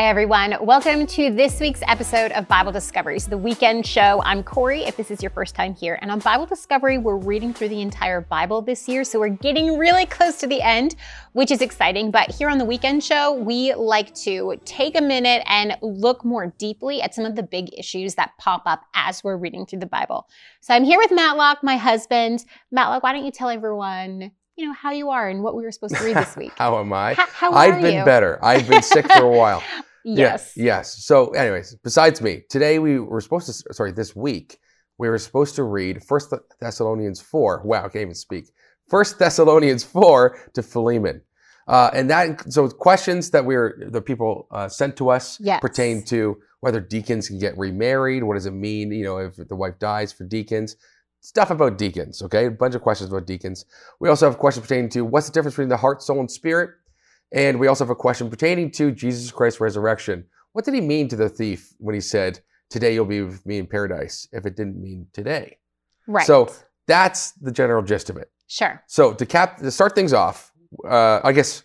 Hey everyone, welcome to this week's episode of Bible Discoveries, the weekend show. I'm Corey, if this is your first time here. And on Bible Discovery, we're reading through the entire Bible this year, so we're getting really close to the end, which is exciting. But here on the weekend show, we like to take a minute and look more deeply at some of the big issues that pop up as we're reading through the Bible. So I'm here with Matlock, my husband. Matlock, why don't you tell everyone you know, how you are and what we were supposed to read this week. how am I? How, how I've been you? better. I've been sick for a while. Yes. Yeah, yes. So, anyways, besides me, today we were supposed to, sorry, this week, we were supposed to read First Thessalonians 4. Wow, I can't even speak. First Thessalonians 4 to Philemon. Uh, and that, so questions that we were, the people uh, sent to us Yes. pertain to whether deacons can get remarried. What does it mean, you know, if the wife dies for deacons? Stuff about deacons, okay? A bunch of questions about deacons. We also have questions pertaining to what's the difference between the heart, soul, and spirit? And we also have a question pertaining to Jesus Christ's resurrection. What did he mean to the thief when he said, Today you'll be with me in paradise, if it didn't mean today? Right. So that's the general gist of it. sure. So to cap to start things off, uh, I guess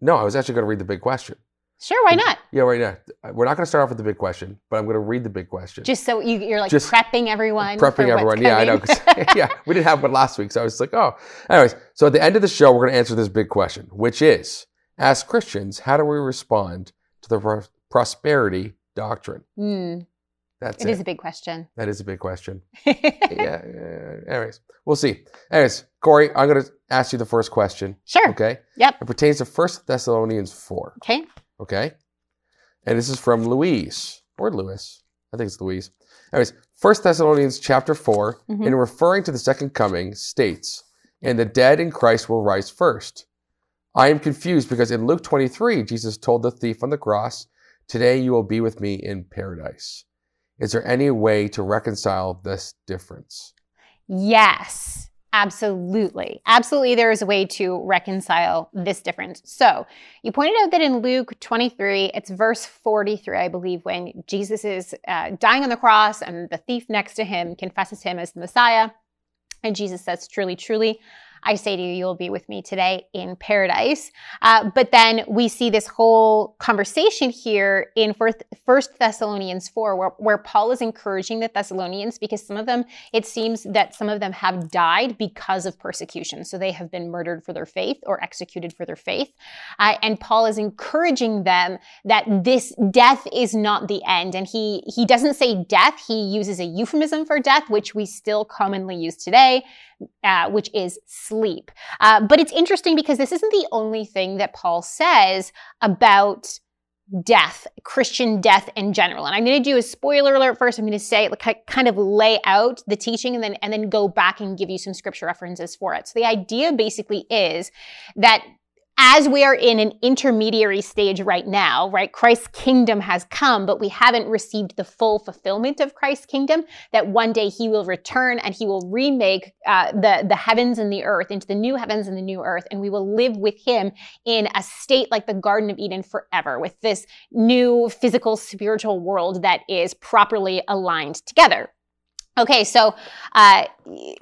no, I was actually going to read the big question. Sure, why not? Yeah, right now. We're not going to start off with the big question, but I'm going to read the big question. Just so you, you're like Just prepping everyone. for prepping everyone. Yeah, I know. yeah, we didn't have one last week, so I was like, oh. Anyways, so at the end of the show, we're going to answer this big question, which is: As Christians, how do we respond to the pro- prosperity doctrine? Hmm, That's it it. is a big question. that is a big question. yeah, yeah. Anyways, we'll see. Anyways, Corey, I'm going to ask you the first question. Sure. Okay. Yep. It pertains to First Thessalonians four. Okay. Okay. And this is from Louise or Lewis. I think it's Louise. Anyways, First Thessalonians chapter 4, Mhm. in referring to the second coming, states, And the dead in Christ will rise first. I am confused because in Luke 23, Jesus told the thief on the cross, Today you will be with me in paradise. Is there any way to reconcile this difference? Yes, absolutely. Absolutely, there is a way to reconcile this difference. So, you pointed out that in Luke 23, it's verse 43, I believe, when Jesus is uh, dying on the cross and the thief next to him confesses him as the Messiah. And Jesus says, Truly, truly, I say to you, you will be with me today in paradise. Uh, but then we see this whole conversation here in First, First Thessalonians 4, where, where Paul is encouraging the Thessalonians because some of them, it seems that some of them have died because of persecution. So they have been murdered for their faith or executed for their faith. Uh, and Paul is encouraging them that this death is not the end. And he, he doesn't say death, he uses a euphemism for death, which we still commonly use today uh, which is sleep. Uh, but it's interesting because this isn't the only thing that Paul says about death, Christian death in general. And I'm going to do a spoiler alert first. I'm going to say, like, kind of lay out the teaching and then, and then go back and give you some scripture references for it. So the idea basically is that as we are in an intermediary stage right now, right? Christ's kingdom has come, but we haven't received the full fulfillment of Christ's kingdom. That one day he will return and he will remake uh, the, the heavens and the earth into the new heavens and the new earth, and we will live with him in a state like the Garden of Eden forever, with this new physical, spiritual world that is properly aligned together. Okay, so uh,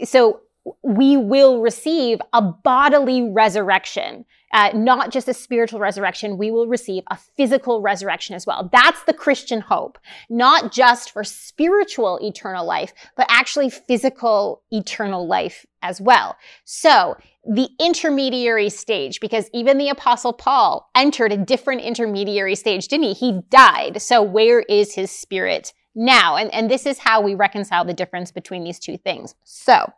so we will receive a bodily resurrection. Uh, not just a spiritual resurrection, we will receive a physical resurrection as well. That's the Christian hope, not just for spiritual eternal life, but actually physical eternal life as well. So, the intermediary stage, because even the Apostle Paul entered a different intermediary stage, didn't he? He died. So, where is his spirit now? And, and this is how we reconcile the difference between these two things. So,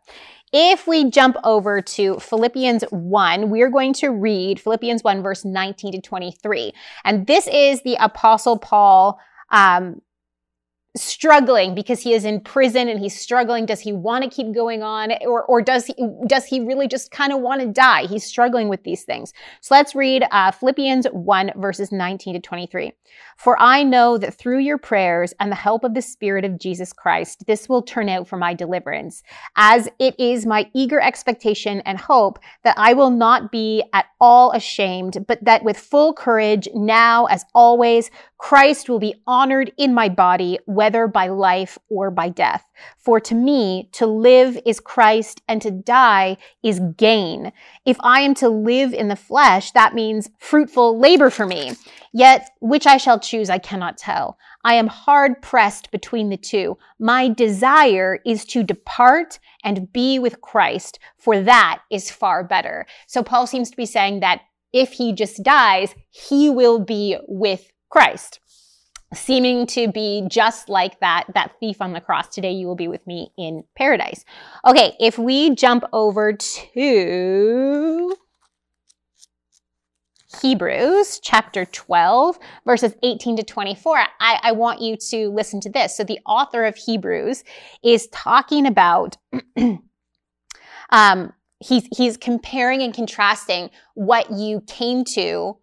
if we jump over to Philippians 1, we're going to read Philippians 1, verse 19 to 23. And this is the Apostle Paul um, struggling because he is in prison and he's struggling. Does he want to keep going on or, or does he, does he really just kind of want to die? He's struggling with these things. So let's read uh, Philippians 1 verses 19 to 23. For I know that through your prayers and the help of the Spirit of Jesus Christ, this will turn out for my deliverance, as it is my eager expectation and hope that I will not be at all ashamed, but that with full courage, now as always, Christ will be honored in my body, whether by life or by death. For to me, to live is Christ and to die is gain. If I am to live in the flesh, that means fruitful labor for me. Yet which I shall choose, I cannot tell. I am hard pressed between the two. My desire is to depart and be with Christ, for that is far better. So Paul seems to be saying that if he just dies, he will be with Christ. Seeming to be just like that, that thief on the cross. Today you will be with me in paradise. Okay, if we jump over to Hebrews chapter 12, verses 18 to 24, I, I, want you to listen to this. So, the author of Hebrews is talking about, um, he's, he's comparing and contrasting what you came to,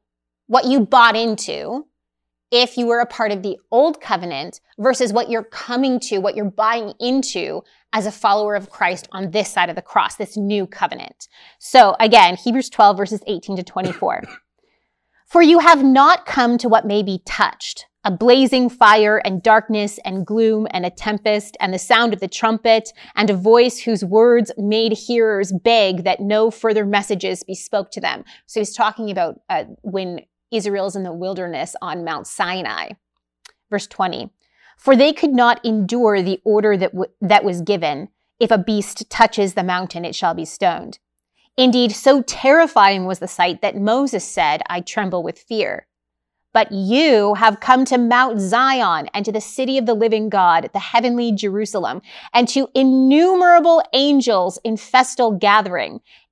what you bought into if you were a part of the old covenant versus what you're coming to, what you're buying into as a follower of Christ on this side of the cross, this new covenant. So again, Hebrews 12 verses 18 to 24. For you have not come to what may be touched, a blazing fire and darkness and gloom and a tempest and the sound of the trumpet and a voice whose words made hearers beg that no further messages be spoke to them. So he's talking about uh, when Israel's in the wilderness on Mount Sinai. Verse 20. For they could not endure the order that, w- that was given. If a beast touches the mountain, it shall be stoned. Indeed, so terrifying was the sight that Moses said, I tremble with fear. But you have come to Mount Zion and to the city of the living God, the heavenly Jerusalem, and to innumerable angels in festal gathering,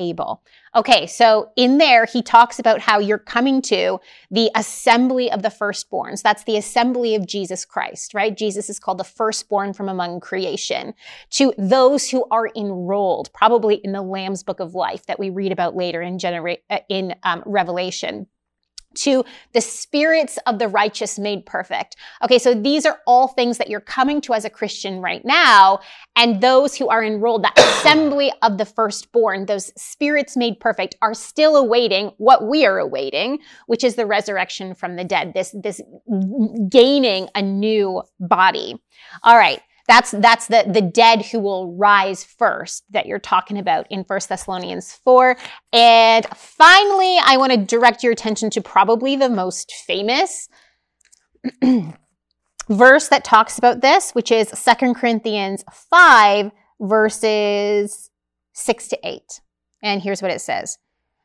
Abel. Okay, so in there, he talks about how you're coming to the assembly of the firstborns. That's the assembly of Jesus Christ, right? Jesus is called the firstborn from among creation. To those who are enrolled, probably in the Lamb's book of life that we read about later in, genera- uh, in um, Revelation to the spirits of the righteous made perfect. Okay, so these are all things that you're coming to as a Christian right now. And those who are enrolled, that assembly of the firstborn, those spirits made perfect, are still awaiting what we are awaiting, which is the resurrection from the dead, this, this gaining a new body. All right. That's that's the the dead who will rise first that you're talking about in First Thessalonians 4. And finally, I want to direct your attention to probably the most famous verse that talks about this, which is Second Corinthians 5 verses 6 to 8. And here's what it says.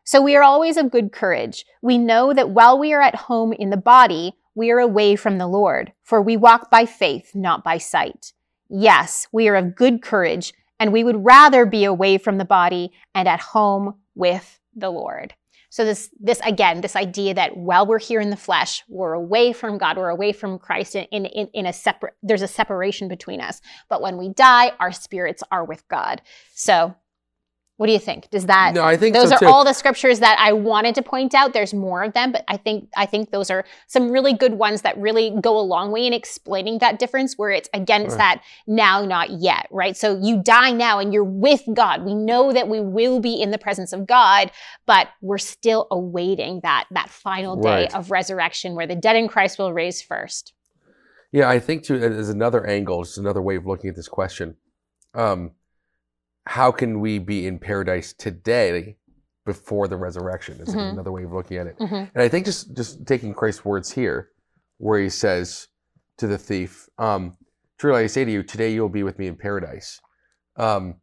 So we are always of good courage. We know that while we are at home in the body, we are away from the Lord, for we walk by faith, not by sight. Yes, we are of good courage, and we would rather be away from the body and at home with the Lord. So this, this again, this idea that while we're here in the flesh, we're away from God, we're away from Christ in, in, in a separate, there's a separation between us. But when we die, our spirits are with God. So what do you think? Does that? No, I think those so are too. all the scriptures that I wanted to point out. There's more of them, but I think I think those are some really good ones that really go a long way in explaining that difference. Where it's again, it's Right. that now, not yet, right? So you die now, and you're with God. We know that we will be in the presence of God, but we're still awaiting that that final day Right. of resurrection, where the dead in Christ will raise first. Yeah, I think too. There's another angle, just another way of looking at this question. Um, how can we be in paradise today before the resurrection? Is Mhm. another way of looking at it. Mhm. And I think just just taking Christ's words here, where he says to the thief, um, "Truly I say to you, today you will be with me in paradise." Um,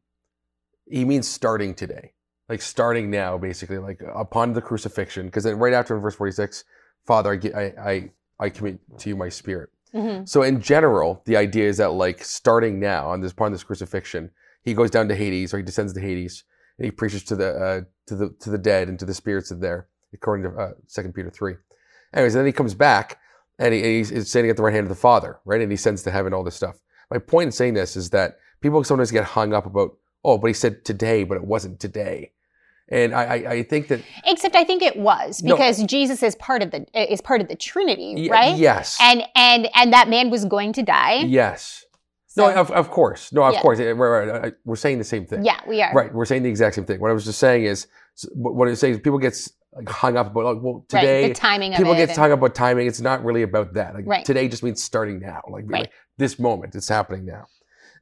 he means starting today, like starting now, basically, like upon the crucifixion. Because then right after in verse forty-six, Father, I, I I I commit to you my spirit. Mhm. So in general, the idea is that like starting now on this upon this crucifixion, he goes down to Hades or he descends to Hades and he preaches to the uh, to the to the dead and to the spirits of there, according to uh, Second Peter three. Anyways, then he comes back and, he, and he's, standing at the right hand of the Father, right? And he sends to heaven all this stuff. My point in saying this is that people sometimes get hung up about, oh, but he said today, but it wasn't today. And I, I, I think that Except I think it was No. because Jesus is part of the is part of the Trinity, y- right? yes, And and and that man was going to die. yes, So- no, of, of course, no, of Yeah. course, Eh, right, right, I- we're saying the same thing. yeah, we are. Right, we're saying the exact same thing. What I was just saying is, what what it's saying is people get like, hung up about, like, well, Right, today the timing people get and- hung up about timing. It's not really about that. Like Right. today just means starting now. Like, Right. like this moment, it's happening now.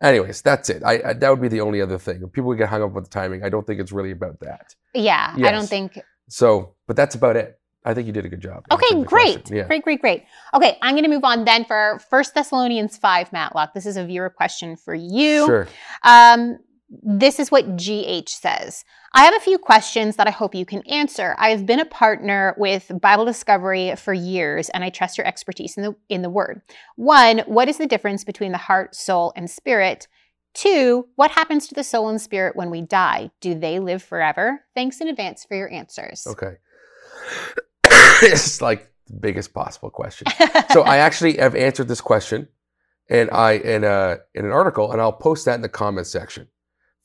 Anyways, that's it. I, I that would be the only other thing. If people get hung up with the timing, I don't think it's really about that. yeah, I don't think So, but that's about it. I think you did a good job. Okay, great. Yeah. Great, great, great. Okay, I'm going to move on then for First Thessalonians 5, Matlock. This is a viewer question for you. Sure. Um, this is what GH says. I have a few questions that I hope you can answer. I have been a partner with Bible Discovery for years, and I trust your expertise in the in the Word. One, what is the difference between the heart, soul, and spirit? Two, what happens to the soul and spirit when we die? Do they live forever? Thanks in advance for your answers. Okay. It's like the biggest possible question. so I actually have answered this question, and I in a in an article, and I'll post that in the comments section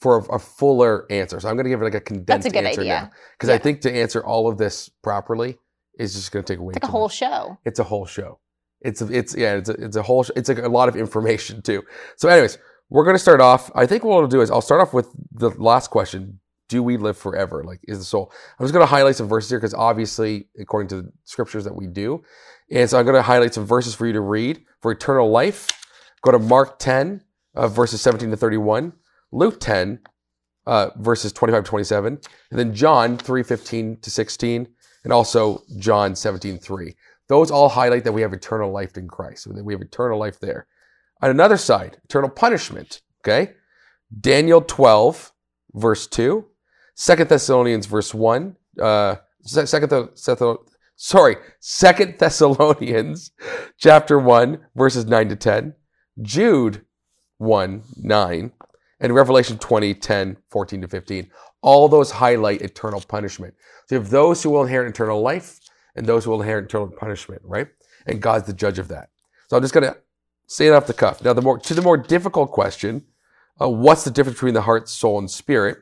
for a, a fuller answer. So I'm going to give it like a condensed That's a good answer idea. now because I think to answer all of this properly is just going to take way It's like a whole much. show. It's a whole show. It's a, it's yeah it's a, it's a whole sh- it's like a lot of information too. So anyways, we're going to start off. I think what we'll do is I'll start off with the last question. Do we live forever? Like, is the soul? I'm just going to highlight some verses here because obviously, according to the scriptures, that we do. And so I'm going to highlight some verses for you to read for eternal life. Go to Mark 10, uh, verses 17 to 31, Luke 10, uh, verses 25 to 27, and then John 3, 15 to 16, and also John 17, 3. Those all highlight that we have eternal life in Christ. That we have eternal life there. On another side, eternal punishment. Okay. Daniel 12, verse 2. Second Thessalonians, verse 1. Uh, second, Th- Seth- sorry, Second Thessalonians, chapter 1, verses 9 to 10. Jude 1, 9. And Revelation 20, 10, 14 to 15. All those highlight eternal punishment. So you have those who will inherit eternal life and those who will inherit eternal punishment, right? And God's the judge of that. So I'm just going to say it off the cuff. Now, the more to the more difficult question, uh, what's the difference between the heart, soul, and spirit?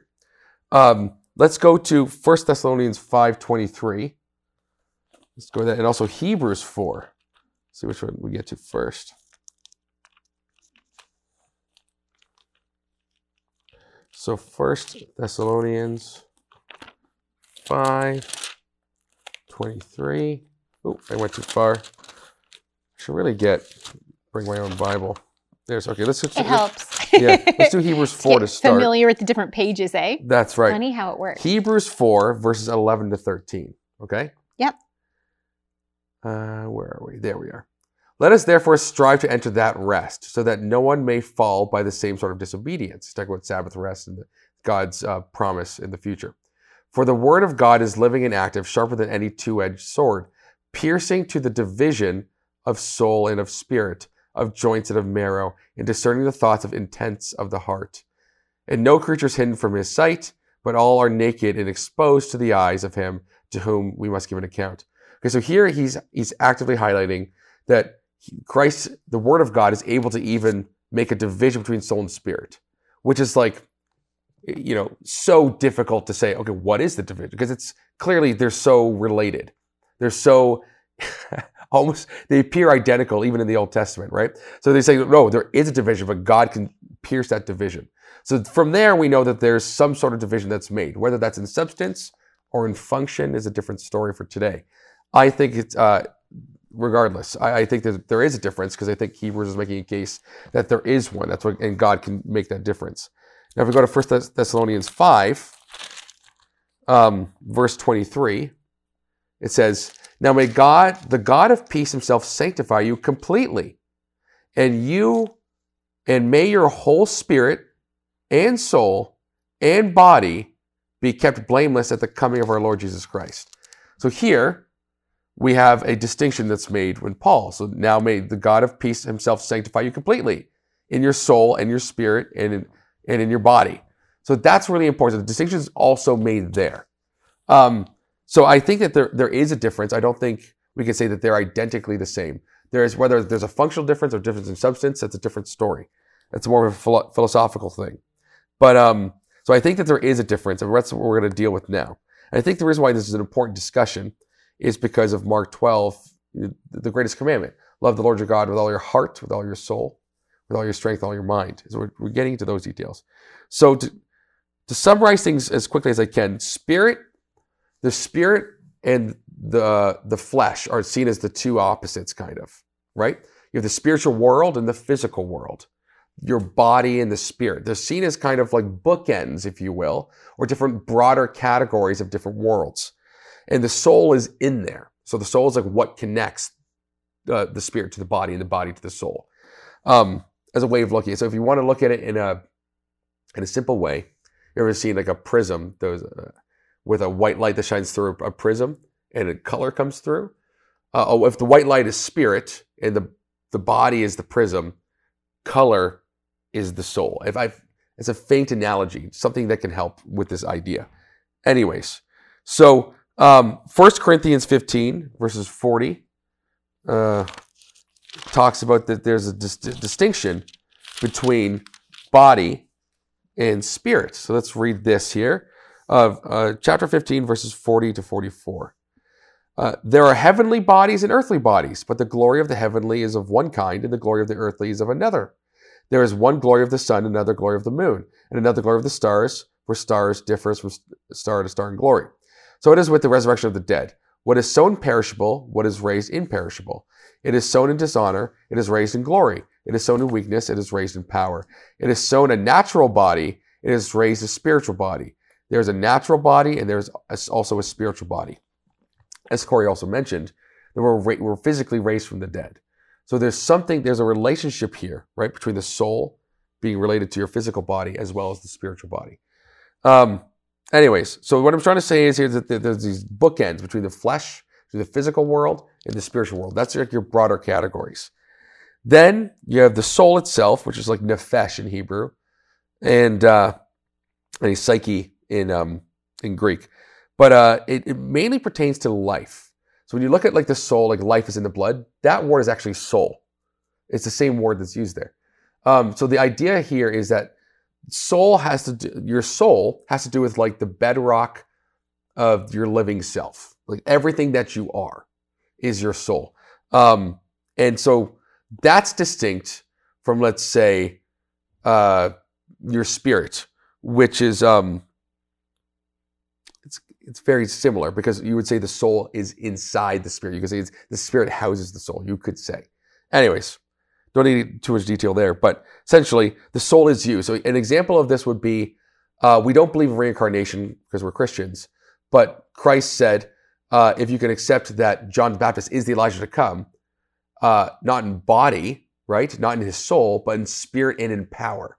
Um, let's go to 1 Thessalonians 5.23. Let's go there. And also Hebrews 4. see which one we get to first. So 1 Thessalonians 5, 23. Oh, I went too far. I should really get, bring my own Bible. There's, okay, let's just, It helps. yeah, let's do Hebrews 4 to start. Familiar with the different pages, eh? That's right. Funny how it works. Hebrews 4, verses 11 to 13. Okay? Yep. Uh, where are we? There we are. Let us therefore strive to enter that rest, so that no one may fall by the same sort of disobedience. Talk about Sabbath rest and God's uh, promise in the future. For the word of God is living and active, sharper than any two edged sword, piercing to the division of soul and of spirit, of joints and of marrow, and discerning the thoughts of intents of the heart. And no creature is hidden from his sight, but all are naked and exposed to the eyes of him to whom we must give an account. Okay, so here he's he's actively highlighting that Christ, the Word of God, is able to even make a division between soul and spirit, which is like, you know, so difficult to say. Okay, what is the division? Because it's clearly they're so related. They're so almost they appear identical even in the Old Testament, right? So they say no, there is a division, but God can pierce that division. So from there, we know that there's some sort of division that's made, whether that's in substance or in function is a different story for today. I think it's uh, regardless. I, I think that there is a difference because I think Hebrews is making a case that there is one. That's what, and God can make that difference. Now, if we go to First Thessalonians five, um, verse twenty-three, it says, "Now may God, the God of peace, Himself sanctify you completely, and you, and may your whole spirit and soul and body be kept blameless at the coming of our Lord Jesus Christ." So here we have a distinction that's made when Paul. So now may the God of peace himself sanctify you completely in your soul and your spirit and in, and in your body. So that's really important. The distinction is also made there. Um, so I think that there, there is a difference. I don't think we can say that they're identically the same. There is whether there's a functional difference or difference in substance. That's a different story. That's more of a philo- philosophical thing. But um, So I think that there is a difference, and that's what we're going to deal with now. And I think the reason why this is an important discussion is because of Mark 12, the greatest commandment. Love the Lord your God with all your heart, with all your soul, with all your strength, all your mind. So we're, we're getting into those details. So to, to summarize things as quickly as I can, spirit, the spirit and the the flesh are seen as the two opposites, kind of, right? You have the spiritual world and the physical world. Your body and the spirit. They're seen as kind of like bookends, if you will, or different broader categories of different worlds. And the soul is in there. So the soul is like what connects uh, the spirit to the body and the body to the soul. Um, as a way of looking. So if you want to look at it in a in a simple way, you ever seen like a prism those uh, with a white light that shines through a prism and a color comes through? Uh, oh, if the white light is spirit and the the body is the prism, color is the soul. If I, it's a faint analogy, something that can help with this idea. Anyways, so um, 1 Corinthians 15 verses 40 uh, talks about that there's a dis- distinction between body and spirit. So let's read this here. Uh, uh, chapter 15, verses 40 to 44. Uh, there are heavenly bodies and earthly bodies, but the glory of the heavenly is of one kind, and the glory of the earthly is of another. There is one glory of the sun, another glory of the moon, and another glory of the stars, for stars differs from star to star in glory. So it is with the resurrection of the dead. What is sown perishable, what is raised imperishable. It is sown in dishonor, it is raised in glory. It is sown in weakness, it is raised in power. It is sown a natural body, it is raised a spiritual body. There's a natural body and there's also a spiritual body. As Corey also mentioned, that we're, we're physically raised from the dead. So there's something, there's a relationship here, right, between the soul being related to your physical body as well as the spiritual body. Um, anyways, so what I'm trying to say is here that there's these bookends between the flesh, the physical world, and the spiritual world. That's like your broader categories. Then you have the soul itself, which is like nefesh in Hebrew, and uh, psyche in um, in Greek. But uh, it, it mainly pertains to life. So when you look at like the soul, like life is in the blood, that word is actually soul. It's the same word that's used there. Um, so the idea here is that soul has to do, your soul has to do with like the bedrock of your living self. Like everything that you are is your soul. Um, and so that's distinct from, let's say, uh, your spirit, which is um, it's very similar because you would say the soul is inside the spirit. You could say it's, the spirit houses the soul. You could say. Anyways, don't need too much detail there, but essentially the soul is you. So an example of this would be uh, we don't believe in reincarnation because we're Christians, but Christ said uh, if you can accept that John the Baptist is the Elijah to come, uh, not in body, right, not in his soul, but in spirit and in power.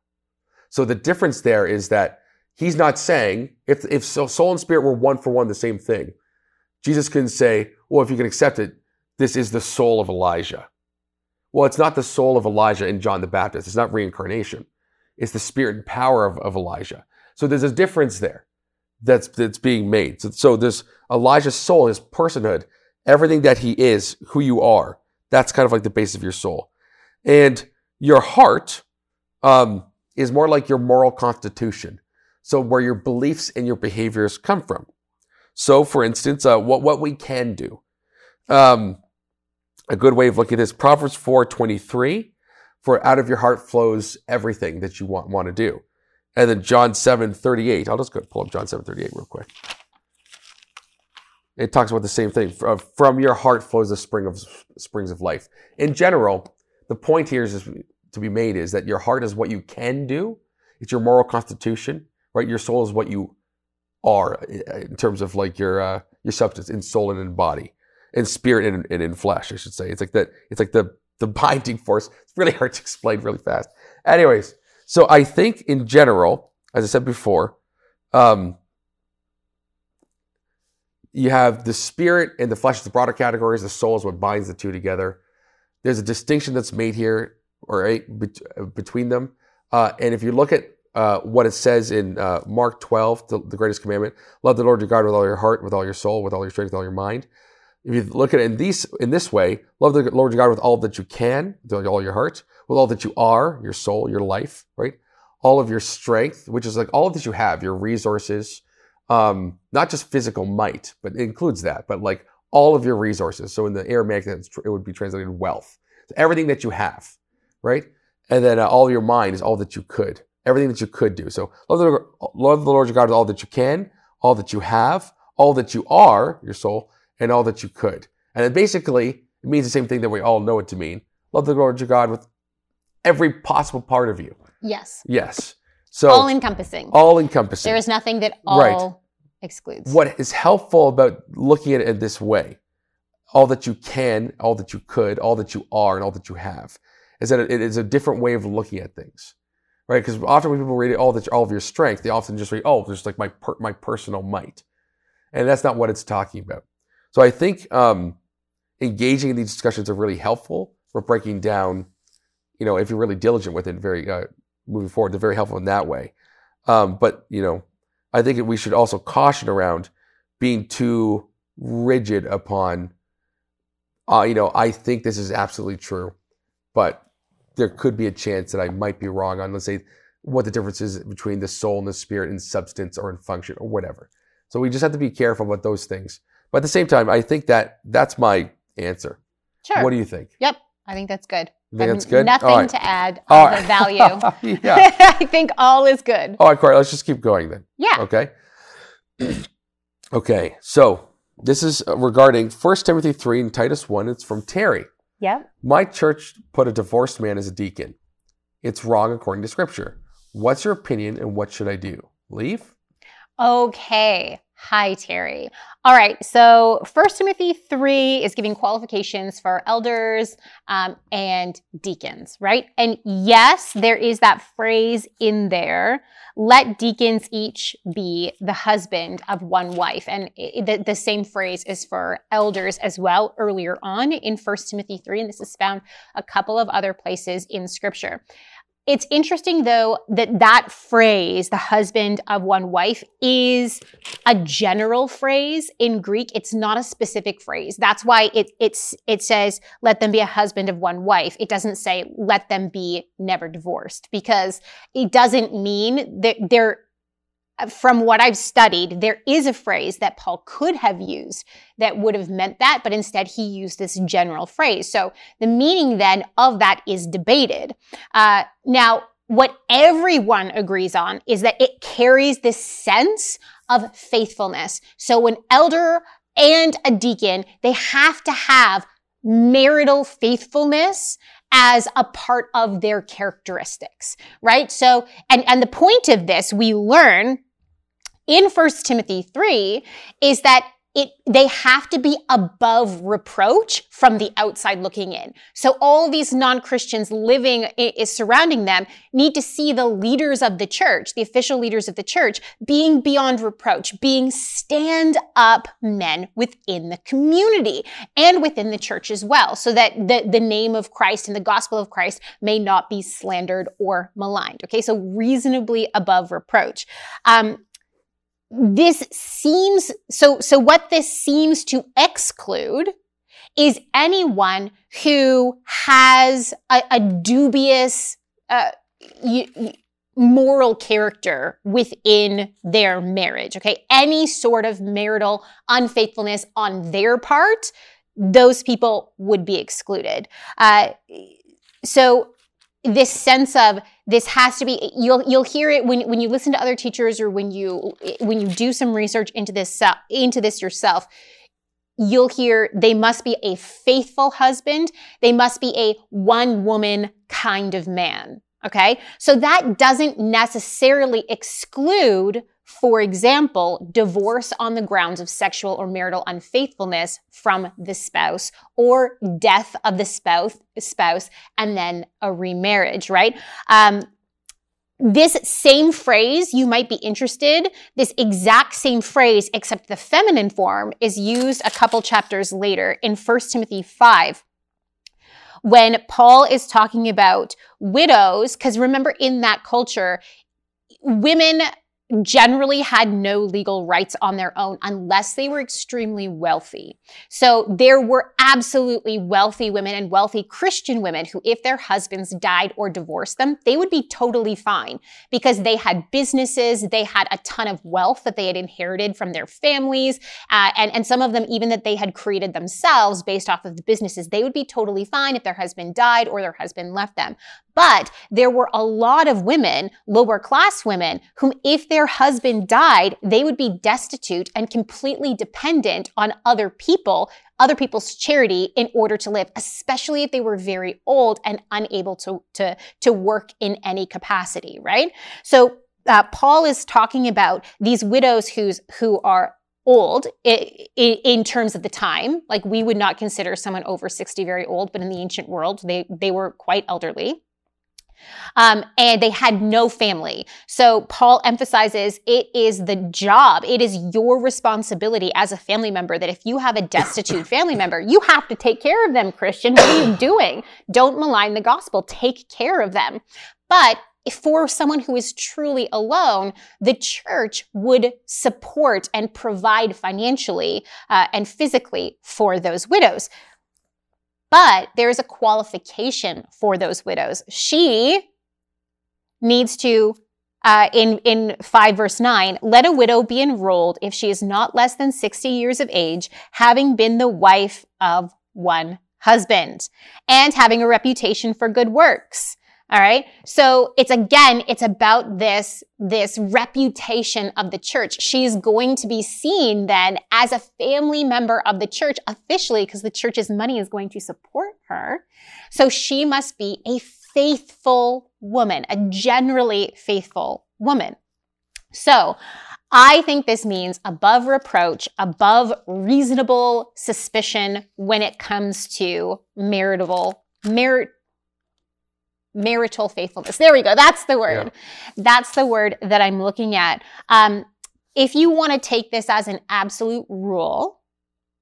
So the difference there is that he's not saying if if soul and spirit were one for one the same thing. Jesus can say, well, if you can accept it, this is the soul of Elijah. Well, it's not the soul of Elijah in John the Baptist. It's not reincarnation. It's the spirit and power of, of Elijah. So there's a difference there that's that's being made. So, so there's Elijah's soul, his personhood, everything that he is, who you are. That's kind of like the base of your soul. And your heart, um, is more like your moral constitution. So, where your beliefs and your behaviors come from. So, for instance, uh, what, what we can do. Um, a good way of looking at this, Proverbs 4 23, for out of your heart flows everything that you want, want to do. And then John 7 38, I'll just go pull up John 7 38 real quick. It talks about the same thing. From your heart flows the spring of springs of life. In general, the point here is to be made is that your heart is what you can do. It's your moral constitution, right? Your soul is what you are in terms of like your uh, your substance in soul and in body, in spirit and, and in flesh. I should say. It's like that. It's like the the binding force. It's really hard to explain really fast. Anyways, so I think in general, as I said before, um, you have the spirit and the flesh, the broader categories. The soul is what binds the two together. There's a distinction that's made here or eight between them. Uh, and if you look at uh, what it says in uh, Mark 12, the, the, greatest commandment, love the Lord your God with all your heart, with all your soul, with all your strength, with all your mind. If you look at it in these in this way, love the Lord your God with all that you can, with all your heart, with all that you are, your soul, your life, right? all of your strength, which is like all of that you have, your resources, um, not just physical might, but it includes that, but like all of your resources. So in the Aramaic, it would be translated wealth. So everything that you have, right? And then uh, all your mind is all that you could, everything that you could do. So love the, love the Lord your God with all that you can, all that you have, all that you are, your soul, and all that you could. And it basically, it means the same thing that we all know it to mean. Love the Lord your God with every possible part of you. Yes. Yes. So all encompassing. All encompassing. There is nothing that all right. excludes. What is helpful about looking at it in this way, all that you can, all that you could, all that you are, and all that you have, is that it is a different way of looking at things, right? Because often when people read all that, all of your strength, they often just read, oh, just like my per, my personal might, and that's not what it's talking about. So I think um, engaging in these discussions are really helpful for breaking down. You know, if you're really diligent with it, very uh, moving forward, they're very helpful in that way. Um, but you know, I think we should also caution around being too rigid upon. Uh, you know, I think this is absolutely true, but there could be a chance that I might be wrong on, let's say, what the difference is between the soul and the spirit in substance or in function or whatever. So we just have to be careful about those things. But at the same time, I think that that's my answer. Sure. What do you think? Yep, I think that's good. You think that's good? Nothing right. to add all right. the value. yeah. I think all is good. All right, Corey, let's just keep going then. Yeah. Okay. okay, so this is uh, regarding 1 Timothy 3 and Titus 1. It's from Terry. Yep. My church put a divorced man as a deacon. It's wrong according to Scripture. What's your opinion and what should I do? Leave? Okay. Hi, Terry. All right, so First Timothy 3 is giving qualifications for elders um, and deacons, right? And yes, there is that phrase in there let deacons each be the husband of one wife. And it, the, the same phrase is for elders as well earlier on in First Timothy 3. And this is found a couple of other places in Scripture. It's interesting though that that phrase, the husband of one wife, is a general phrase in Greek. It's not a specific phrase. That's why it, it's, it says, let them be a husband of one wife. It doesn't say, let them be never divorced because it doesn't mean that they're from what I've studied, there is a phrase that Paul could have used that would have meant that, but instead he used this general phrase. So the meaning then of that is debated. Uh, now, what everyone agrees on is that it carries this sense of faithfulness. So an elder and a deacon, they have to have marital faithfulness as a part of their characteristics, right? So, and, and the point of this we learn in First Timothy 3 is that it, they have to be above reproach from the outside looking in. So all these non-Christians living is surrounding them need to see the leaders of the church, the official leaders of the church, being beyond reproach, being stand up men within the community and within the church as well, so that the, the name of Christ and the gospel of Christ may not be slandered or maligned. Okay. So reasonably above reproach. Um, this seems so so what this seems to exclude is anyone who has a, a dubious uh, y- y- moral character within their marriage okay? Any sort of marital unfaithfulness on their part those people would be excluded. Uh, so this sense of this has to be you'll you'll hear it when when you listen to other teachers or when you when you do some research into this into this yourself you'll hear they must be a faithful husband. They must be a one woman kind of man. Okay? So that doesn't necessarily exclude for example, divorce on the grounds of sexual or marital unfaithfulness from the spouse or death of the spouse, spouse and then a remarriage, right? Um, this same phrase, you might be interested, this exact same phrase, except the feminine form, is used a couple chapters later in 1 Timothy 5 when Paul is talking about widows, because remember in that culture, women generally had no legal rights on their own unless they were extremely wealthy. So there were absolutely wealthy women and wealthy Christian women who, if their husbands died or divorced them, they would be totally fine because they had businesses, they had a ton of wealth that they had inherited from their families, uh, and, and some of them even that they had created themselves based off of the businesses. They would be totally fine if their husband died or their husband left them. But there were a lot of women, lower class women, whom if their husband died, they would be destitute and completely dependent on other people, other people's charity in order to live, especially if they were very old and unable to, to, to work in any capacity, right? So uh, Paul is talking about these widows who's, who are old in terms of the time. Like we would not consider someone over 60 very old, but in the ancient world, they, they were quite elderly. Um, and they had no family. So Paul emphasizes it is the job, it is your responsibility as a family member that if you have a destitute family member, you have to take care of them, Christian. What are you doing? Don't malign the gospel, take care of them. But for someone who is truly alone, the church would support and provide financially uh, and physically for those widows. But there is a qualification for those widows. She needs to, uh, in, in 5 verse 9, let a widow be enrolled if she is not less than 60 years of age, having been the wife of one husband, and having a reputation for good works. All right. So it's again, it's about this, this reputation of the church. She's going to be seen then as a family member of the church officially because the church's money is going to support her. So she must be a faithful woman, a generally faithful woman. So I think this means above reproach, above reasonable suspicion when it comes to marital, merit, marital faithfulness. There we go. That's the word. Yeah. That's the word that I'm looking at. Um, if you want to take this as an absolute rule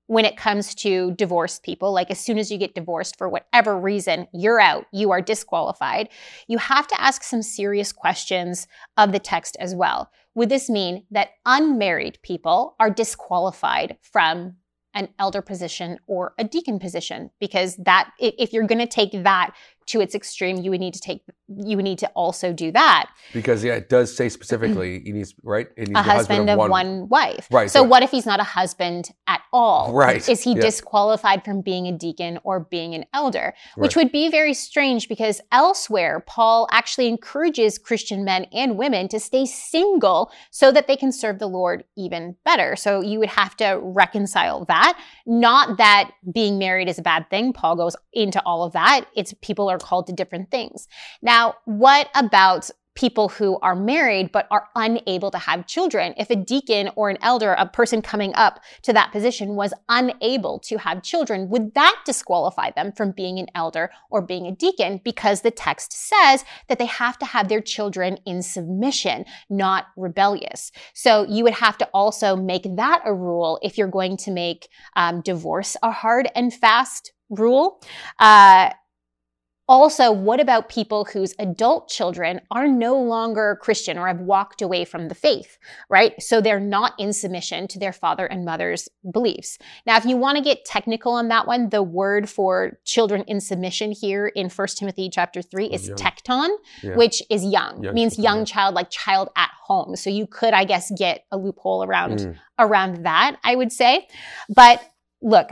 when it comes to divorced people, like as soon as you get divorced for whatever reason, you're out, you are disqualified, you have to ask some serious questions of the text as well. Would this mean that unmarried people are disqualified from an elder position or a deacon position because that if you're going to take that to its extreme, you would need to take you would need to also do that. Because yeah, it does say specifically he needs right. It needs a husband, husband of, one, one, wife. Right. So, so, what if he's not a husband at all? Right. Is he yeah. disqualified from being a deacon or being an elder? Which right. would be very strange because elsewhere Paul actually encourages Christian men and women to stay single so that they can serve the Lord even better. So you would have to reconcile that. Not that being married is a bad thing. Paul goes into all of that. It's people are called to different things. Now, what about people who are married but are unable to have children. If a deacon or an elder, a person coming up to that position was unable to have children, would that disqualify them from being an elder or being a deacon? Because the text says that they have to have their children in submission, not rebellious. So you would have to also make that a rule if you're going to make um, divorce a hard and fast rule. Uh, also, what about people whose adult children are no longer Christian or have walked away from the faith, right? So they're not in submission to their father and mother's beliefs. Now, if you want to get technical on that one, the word for children in submission here in 1 Timothy chapter 3 is young. teknon, yeah. which is young, young means young child, like child at home. So you could, I guess, get a loophole around, mm. around that, I would say. But look,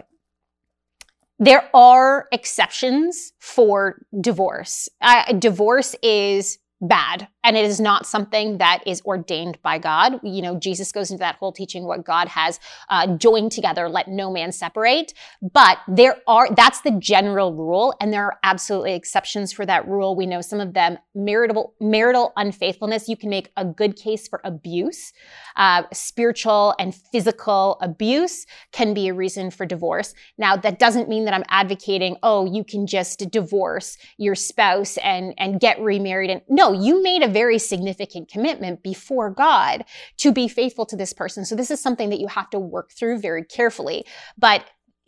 there are exceptions for divorce. Uh, divorce is bad and it is not something that is ordained by god. You know jesus goes into that whole teaching what god has uh, joined together let no man separate. But there are that's the general rule and there are absolutely exceptions for that rule. We know some of them marital marital unfaithfulness you can make a good case for abuse. Uh, spiritual and physical abuse can be a reason for divorce. Now that doesn't mean that i'm advocating oh you can just divorce your spouse and and get remarried and no you made a very significant commitment before God to be faithful to this person. So this is something that you have to work through very carefully. But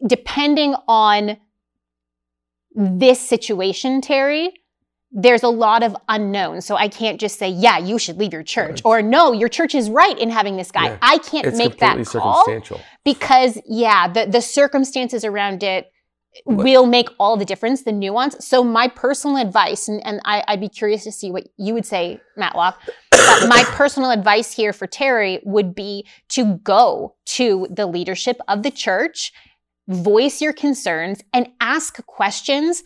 depending on this situation, Terry, there's a lot of unknowns. So I can't just say, yeah, you should leave your church, or no, your church is right in having this guy. Yeah. I can't make that call circumstantial. because, yeah, the, the circumstances around it Will make all the difference, the nuance. So my personal advice, and, and I, I'd be curious to see what you would say, Matlock, but my personal advice here for Terry would be to go to the leadership of the church, voice your concerns, and ask questions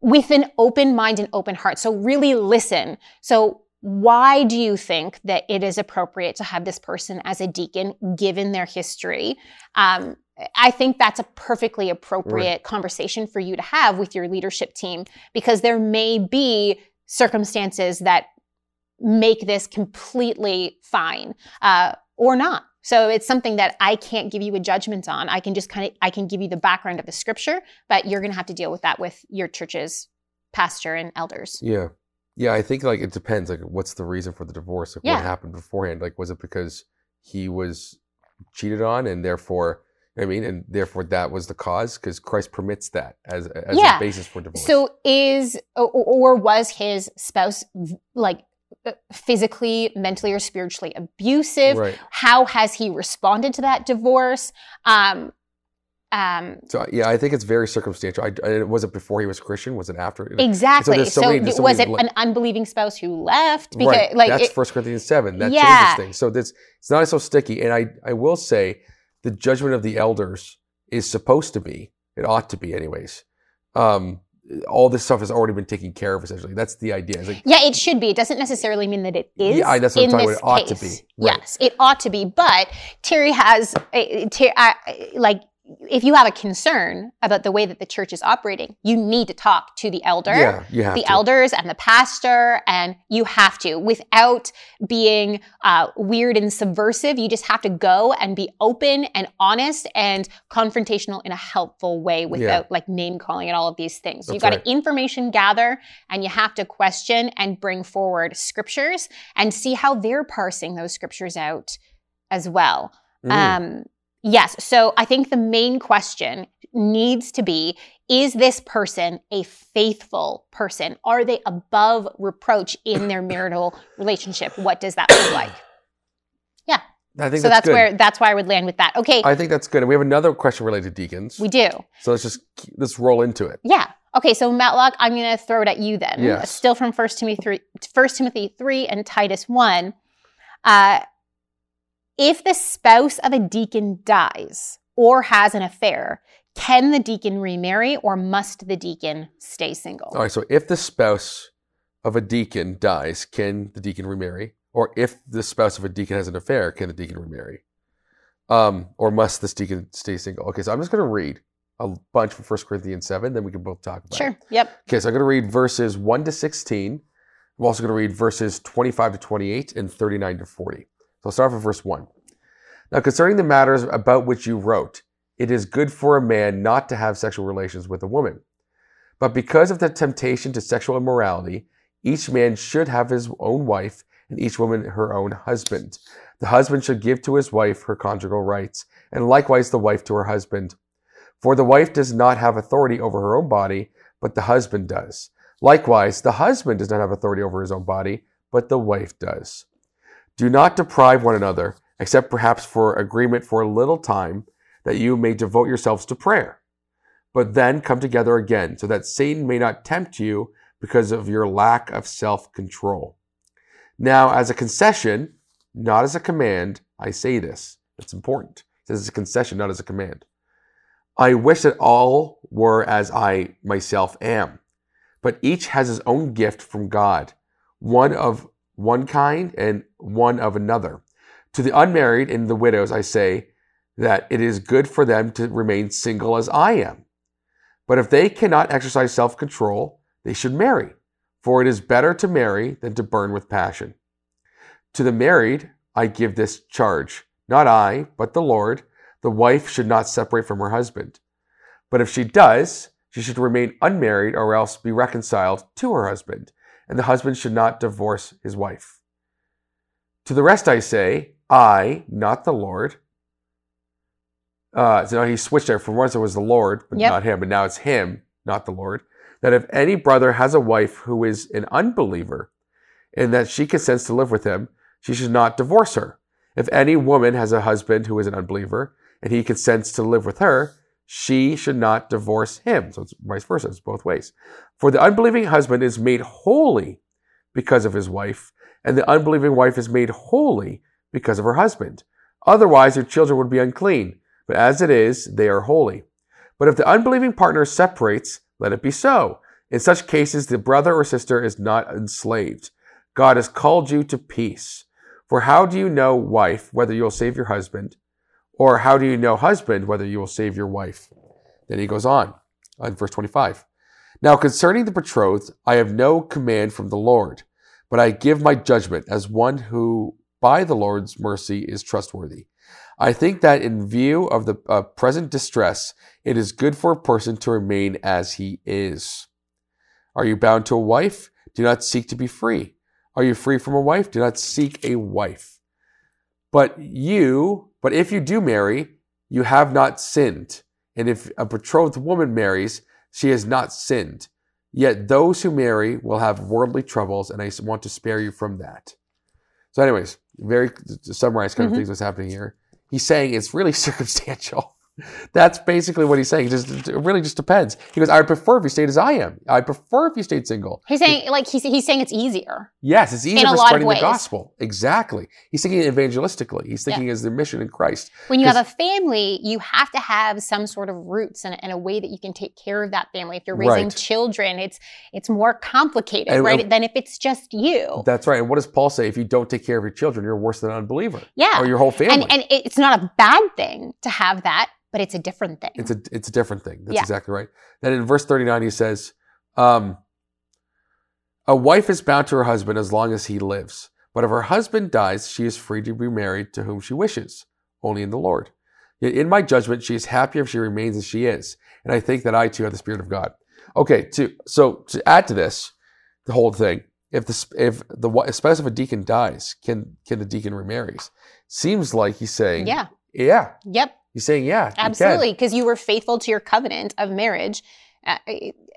with an open mind and open heart. So really listen. So why do you think that it is appropriate to have this person as a deacon given their history? Um, I think that's a perfectly appropriate conversation for you to have with your leadership team because there may be circumstances that make this completely fine uh, or not. So it's something that I can't give you a judgment on. I can just kind of I can give you the background of the scripture, but you're going to have to deal with that with your church's pastor and elders. Yeah. Yeah, I think like it depends. Like, what's the reason for the divorce? Like, Yeah. what happened beforehand? Like, was it because he was cheated on, and therefore, I mean, and therefore that was the cause? Because Christ permits that as as Yeah. a basis for divorce. So is or, or was his spouse like uh, physically, mentally, or spiritually abusive? right. How has he responded to that divorce? Um, um, So yeah, I think it's very circumstantial. I, I, was it before he was Christian? Was it after? exactly. there's so So, many- so was it an unbelieving spouse who left? Because right. like that's First Corinthians seven. That Yeah. changes things. So this it's not so sticky. And I I will say the judgment of the elders is supposed to be. It ought to be, anyways. Um, all this stuff has already been taken care of. Essentially, that's the idea. Like Yeah, it should be. It doesn't necessarily mean that it is. Yeah, I- that's what I'm talking about. It ought to be. Right. Yes, it ought to be. But Terry has, uh, Ter- uh, like, if you have a concern about the way that the church is operating, you need to talk to the elder. yeah, you have the to. elders and the pastor, and you have to, without being uh, weird and subversive, you just have to go and be open and honest and confrontational in a helpful way without like name calling and all of these things. you That's got right. to information gather and you have to question and bring forward scriptures and see how they're parsing those scriptures out as well. Mhm. Um, yes. So I think the main question needs to be Is this person a faithful person? Are they above reproach in their marital relationship? What does that look like? Yeah. I think So that's, that's, where that's where I would land with that. Okay, I think that's good. And we have another question related to deacons. we do. so let's just let's roll into it. Yeah. Okay, so Matlock, I'm going to throw it at you then. Yes. Still from 1 Timothy 3, 1 Timothy 3 and Titus 1. Uh, if the spouse of a deacon dies or has an affair, can the deacon remarry or must the deacon stay single? All right. So if the spouse of a deacon dies, can the deacon remarry? Or if the spouse of a deacon has an affair, can the deacon remarry? Um, or must this deacon stay single? Okay, so I'm just going to read a bunch from 1 Corinthians 7, then we can both talk about it. Sure. Yep. Okay, so I'm going to read verses 1 to 16. I'm also going to read verses 25 to 28 and 39 to 40. So I'll start with verse 1. Now, concerning the matters about which you wrote, it is good for a man not to have sexual relations with a woman. But because of the temptation to sexual immorality, each man should have his own wife and each woman her own husband. The husband should give to his wife her conjugal rights, and likewise the wife to her husband. For the wife does not have authority over her own body, but the husband does. Likewise, the husband does not have authority over his own body, but the wife does. Do not deprive one another, except perhaps for agreement for a little time, that you may devote yourselves to prayer. But then come together again, so that Satan may not tempt you because of your lack of self control. Now, as a concession, not as a command, I say this. It's important. It says it's a concession, not as a command. I wish that all were as I myself am, but each has his own gift from God, one of one kind and one of another. To the unmarried and the widows, I say that it is good for them to remain single as I am. But if they cannot exercise self control, they should marry, for it is better to marry than to burn with passion. To the married, I give this charge, not I, but the Lord. The wife should not separate from her husband. But if she does, she should remain unmarried or else be reconciled to her husband, and the husband should not divorce his wife. To the rest I say, I, not the Lord. Uh, so now he switched there. From once it was the Lord, but Yep. not him, but now it's him, not the Lord. that if any brother has a wife who is an unbeliever and that she consents to live with him, she should not divorce her. If any woman has a husband who is an unbeliever and he consents to live with her, she should not divorce him. So it's vice versa, it's both ways. For the unbelieving husband is made holy because of his wife, and the unbelieving wife is made holy because of her husband. Otherwise, their children would be unclean, but as it is, they are holy. But if the unbelieving partner separates, let it be so. In such cases, the brother or sister is not enslaved. God has called you to peace. For how do you know, wife, whether you'll save your husband? Or how do you know, husband, whether you will save your wife? Then he goes on, on verse 25. Now concerning the betrothed, I have no command from the Lord, but I give my judgment as one who by the Lord's mercy is trustworthy. I think that in view of the uh, present distress, it is good for a person to remain as he is. Are you bound to a wife? Do not seek to be free. Are you free from a wife? Do not seek a wife. But you, but if you do marry, you have not sinned. And if a betrothed woman marries, she has not sinned. Yet those who marry will have worldly troubles, and I want to spare you from that. So, anyways, very to summarize kind of mm-hmm. things that's happening here. He's saying it's really circumstantial. That's basically what he's saying. It, just, it really just depends. He goes, I prefer if you stayed as I am. I prefer if you stayed single. He's saying, like, he's, he's saying it's easier. Yes, it's easier for spreading the gospel. Exactly. He's thinking evangelistically. He's thinking yeah. as the mission in Christ. When you have a family, you have to have some sort of roots and, and, a way that you can take care of that family. If you're raising right. children, it's it's more complicated, and, right, and, than if it's just you. That's right. And what does Paul say? If you don't take care of your children, you're worse than an unbeliever. Yeah. Or your whole family. And, and it's not a bad thing to have that but it's a different thing. It's a it's a different thing. That's yeah. exactly right. Then in verse 39 he says, um, a wife is bound to her husband as long as he lives. But if her husband dies, she is free to be married to whom she wishes, only in the Lord. Yet in my judgment, she is happier if she remains as she is. And I think that I too have the Spirit of God. Okay, to so to add to this, the whole thing, if the if the especially if a deacon dies, can can the deacon remarries? Seems like he's saying, yeah, yeah, yep, He's saying, yeah, absolutely, because you, you, were faithful to your covenant of marriage. Uh,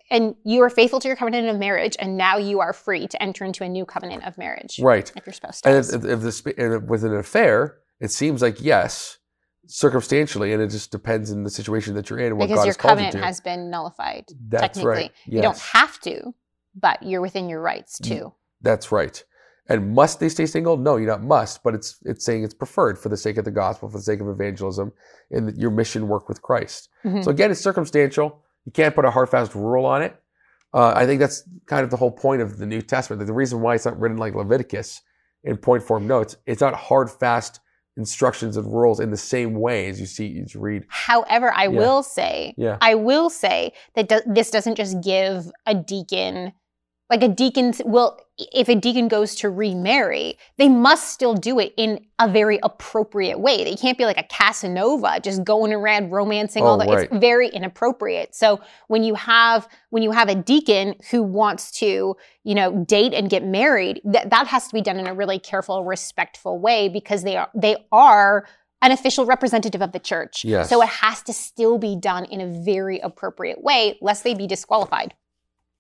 and you were faithful to your covenant of marriage, and now you are free to enter into a new covenant of marriage. Right. If you're supposed to. And if, if this, with an affair, it seems like yes, circumstantially, and it just depends in the situation that you're in. What because God your covenant has been nullified. That's technically. right. Yes. You don't have to, but you're within your rights too. That's right. And must they stay single? No, you're not must, but it's it's saying it's preferred for the sake of the gospel, for the sake of evangelism, and your mission work with Christ. Mm-hmm. So again, it's circumstantial. You can't put a hard fast rule on it. Uh, I think that's kind of the whole point of the New Testament. The reason why it's not written like Leviticus in point form notes, it's not hard fast instructions and rules in the same way as you see you read. However, I yeah. will say, yeah. I will say that do- this doesn't just give a deacon like a deacon will if a deacon goes to remarry they must still do it in a very appropriate way they can't be like a casanova just going around romancing oh, all that right. it's very inappropriate so when you have when you have a deacon who wants to you know date and get married that that has to be done in a really careful respectful way because they are they are an official representative of the church. Yes. So it has to still be done in a very appropriate way, lest they be disqualified.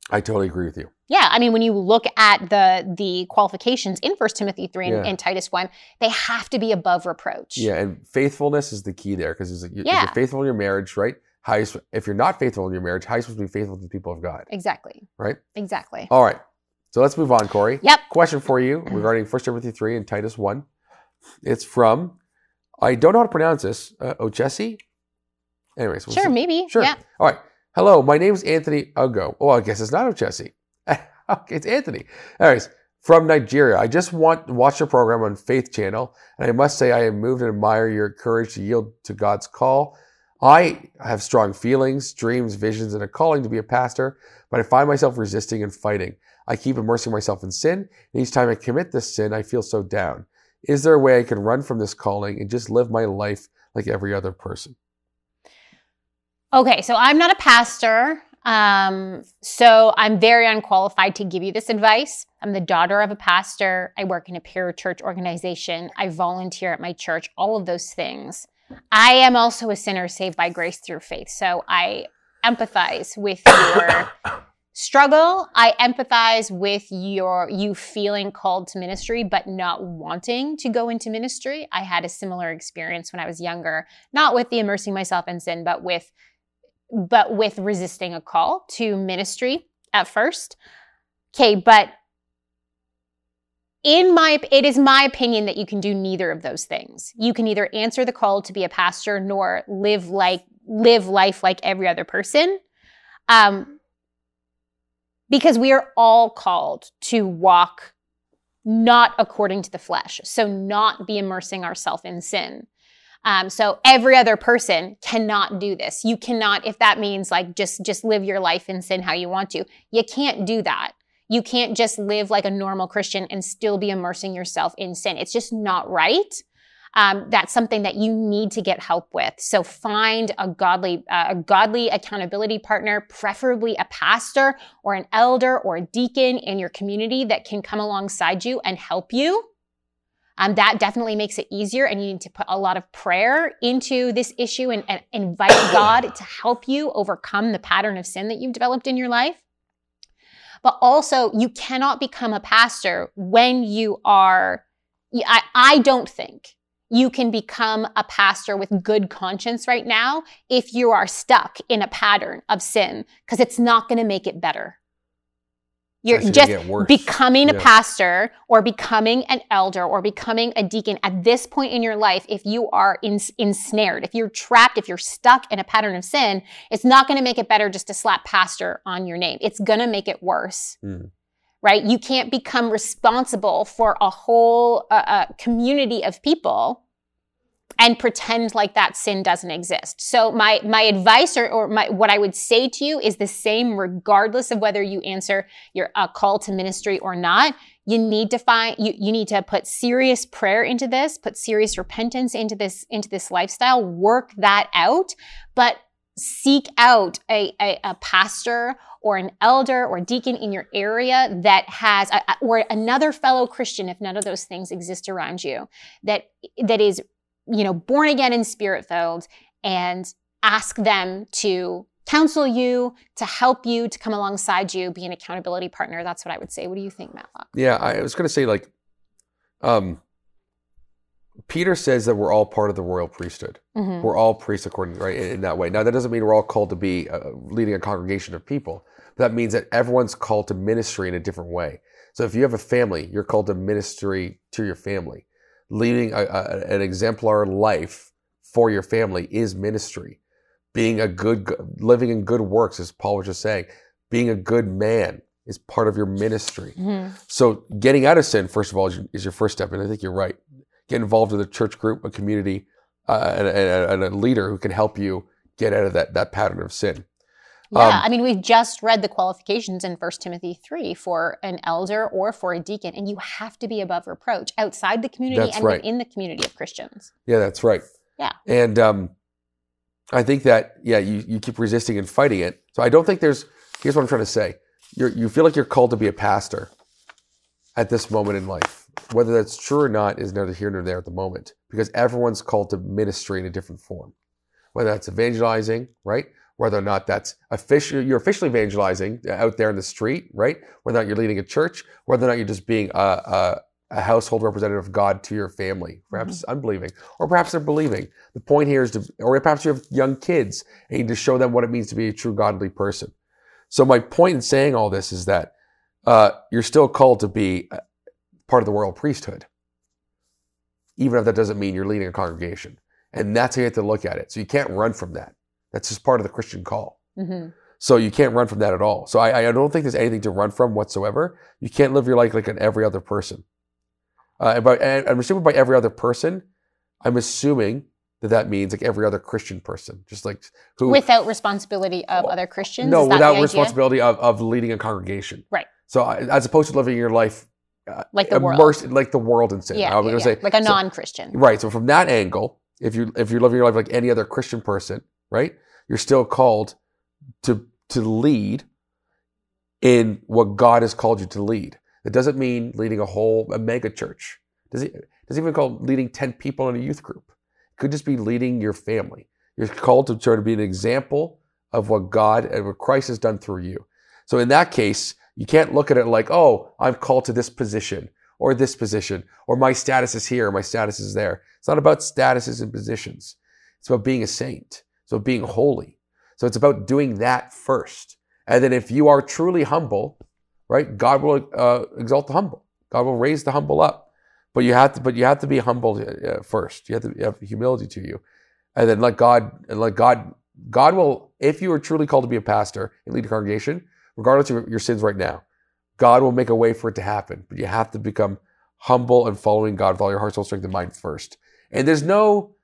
I totally agree with you. Yeah, I mean, when you look at the the qualifications in First Timothy three and, yeah. and, Titus one, they have to be above reproach. Yeah, and faithfulness is the key there because you're, yeah. you're faithful in your marriage, right? How you, if you're not faithful in your marriage, how are you supposed to be faithful to the people of God? Exactly. Right. Exactly. All right. So let's move on, Corey. Yep. Question for you regarding First Timothy three and Titus one. It's from I don't know how to pronounce this. Uh, Ochesi. Anyways, we'll sure, see. maybe. Sure. Yeah. All right. Hello, my name is Anthony Ugo. Oh, I guess it's not okay, it's Anthony. Anyways, from Nigeria. I just want watch your program on Faith Channel, and I must say I am moved and admire your courage to yield to God's call. I have strong feelings, dreams, visions, and a calling to be a pastor, but I find myself resisting and fighting. I keep immersing myself in sin, and each time I commit this sin, I feel so down. Is there a way I can run from this calling and just live my life like every other person? Okay, so I'm not a pastor. Um, so I'm very unqualified to give you this advice. I'm the daughter of a pastor. I work in a parachurch organization. I volunteer at my church, all of those things. I am also a sinner saved by grace through faith. So I empathize with your struggle. I empathize with your you feeling called to ministry but not wanting to go into ministry. I had a similar experience when I was younger, not with the immersing myself in sin, but with but with resisting a call to ministry at first. Okay, but in my it is my opinion that you can do neither of those things. You can either answer the call to be a pastor nor live like live life like every other person. Um, because we are all called to walk not according to the flesh. So not be immersing ourselves in sin. Um, so every other person cannot do this. You cannot, if that means like just just live your life in sin how you want to. You can't do that. You can't just live like a normal Christian and still be immersing yourself in sin. It's just not right. Um, that's something that you need to get help with. So find a godly, uh, a godly accountability partner, preferably a pastor or an elder or a deacon in your community that can come alongside you and help you. Um, that definitely makes it easier, and you need to put a lot of prayer into this issue and, and invite God to help you overcome the pattern of sin that you've developed in your life. But also, you cannot become a pastor when you are, I, I don't think you can become a pastor with good conscience right now if you are stuck in a pattern of sin, because it's not going to make it better. You're just becoming yeah. a pastor or becoming an elder or becoming a deacon at this point in your life. If you are ensnared, if you're trapped, if you're stuck in a pattern of sin, it's not going to make it better just to slap pastor on your name. It's going to make it worse. Mm. Right? You can't become responsible for a whole uh, uh, community of people and pretend like that sin doesn't exist. So my my advice or, or my what I would say to you is the same regardless of whether you answer your uh, call to ministry or not. You need to find you you need to put serious prayer into this, put serious repentance into this into this lifestyle, work that out, but seek out a, a, a pastor or an elder or deacon in your area that has a, or another fellow christian if none of those things exist around you that that is you know, born again and spirit filled and ask them to counsel you, to help you, to come alongside you, be an accountability partner. That's what I would say. What do you think, Matlock? Yeah, I was going to say, like, um, Peter says that we're all part of the royal priesthood. Mm-hmm. We're all priests according, right, in, in, that way. Now, that doesn't mean we're all called to be uh, leading a congregation of people. That means that everyone's called to ministry in a different way. So if you have a family, you're called to ministry to your family leading a, a, an exemplar life for your family is ministry. Being a good, living in good works, as Paul was just saying, being a good man is part of your ministry. Mm-hmm. So getting out of sin, first of all, is your, first step. And I think you're right. Get involved with a church group, a community, uh, and, and, and, a leader who can help you get out of that, that pattern of sin. Yeah, um, I mean, we've just read the qualifications in 1 Timothy 3 for an elder or for a deacon, and you have to be above reproach outside the community and right. within the community of Christians. Yeah, that's right. Yeah. And um, I think that, yeah, you, you keep resisting and fighting it. So I don't think there's, here's what I'm trying to say. you you feel like you're called to be a pastor at this moment in life. Whether that's true or not is neither here nor there at the moment because everyone's called to ministry in a different form. Whether that's evangelizing, right? Whether or not that's official, you're officially evangelizing out there in the street, right? Whether or not you're leading a church, whether or not you're just being a, a, a household representative of God to your family, perhaps mm-hmm. unbelieving, or perhaps they're believing. The point here is to, or perhaps you have young kids and you need to show them what it means to be a true godly person. So my point in saying all this is that uh, you're still called to be part of the royal priesthood, even if that doesn't mean you're leading a congregation. And that's how you have to look at it. So you can't run from that. That's just part of the Christian call. Mm-hmm. So you can't run from that at all. So I, I, don't think there's anything to run from whatsoever. You can't live your life like an every other person. Uh, and, by, and I'm assuming by every other person, I'm assuming that that means like every other Christian person, just like who without responsibility of well, other Christians. No, without responsibility of, of leading a congregation. Right. So as opposed to living your life uh, like the immersed, world, like the world in sin. Yeah, yeah, yeah. Say, like a non-Christian. So, right. So from that angle, if you if you're living your life like any other Christian person, right? You're still called to to lead in what God has called you to lead. That doesn't mean leading a whole a mega church. Does it does it even call leading 10 people in a youth group? It could just be leading your family. You're called to try to be an example of what God and what Christ has done through you. So in that case, you can't look at it like, oh, I'm called to this position or this position, or my status is here, my status is there. It's not about statuses and positions. It's about being a saint. So being holy. So it's about doing that first. And then if you are truly humble, right, God will uh, exalt the humble. God will raise the humble up. But you have to, but you have to be humble uh, first. You have to have humility to you, and then let God and let God. God will, if you are truly called to be a pastor and lead a congregation, regardless of your sins right now, God will make a way for it to happen. But you have to become humble and following God with all your heart, soul, strength, and mind first. And there's no,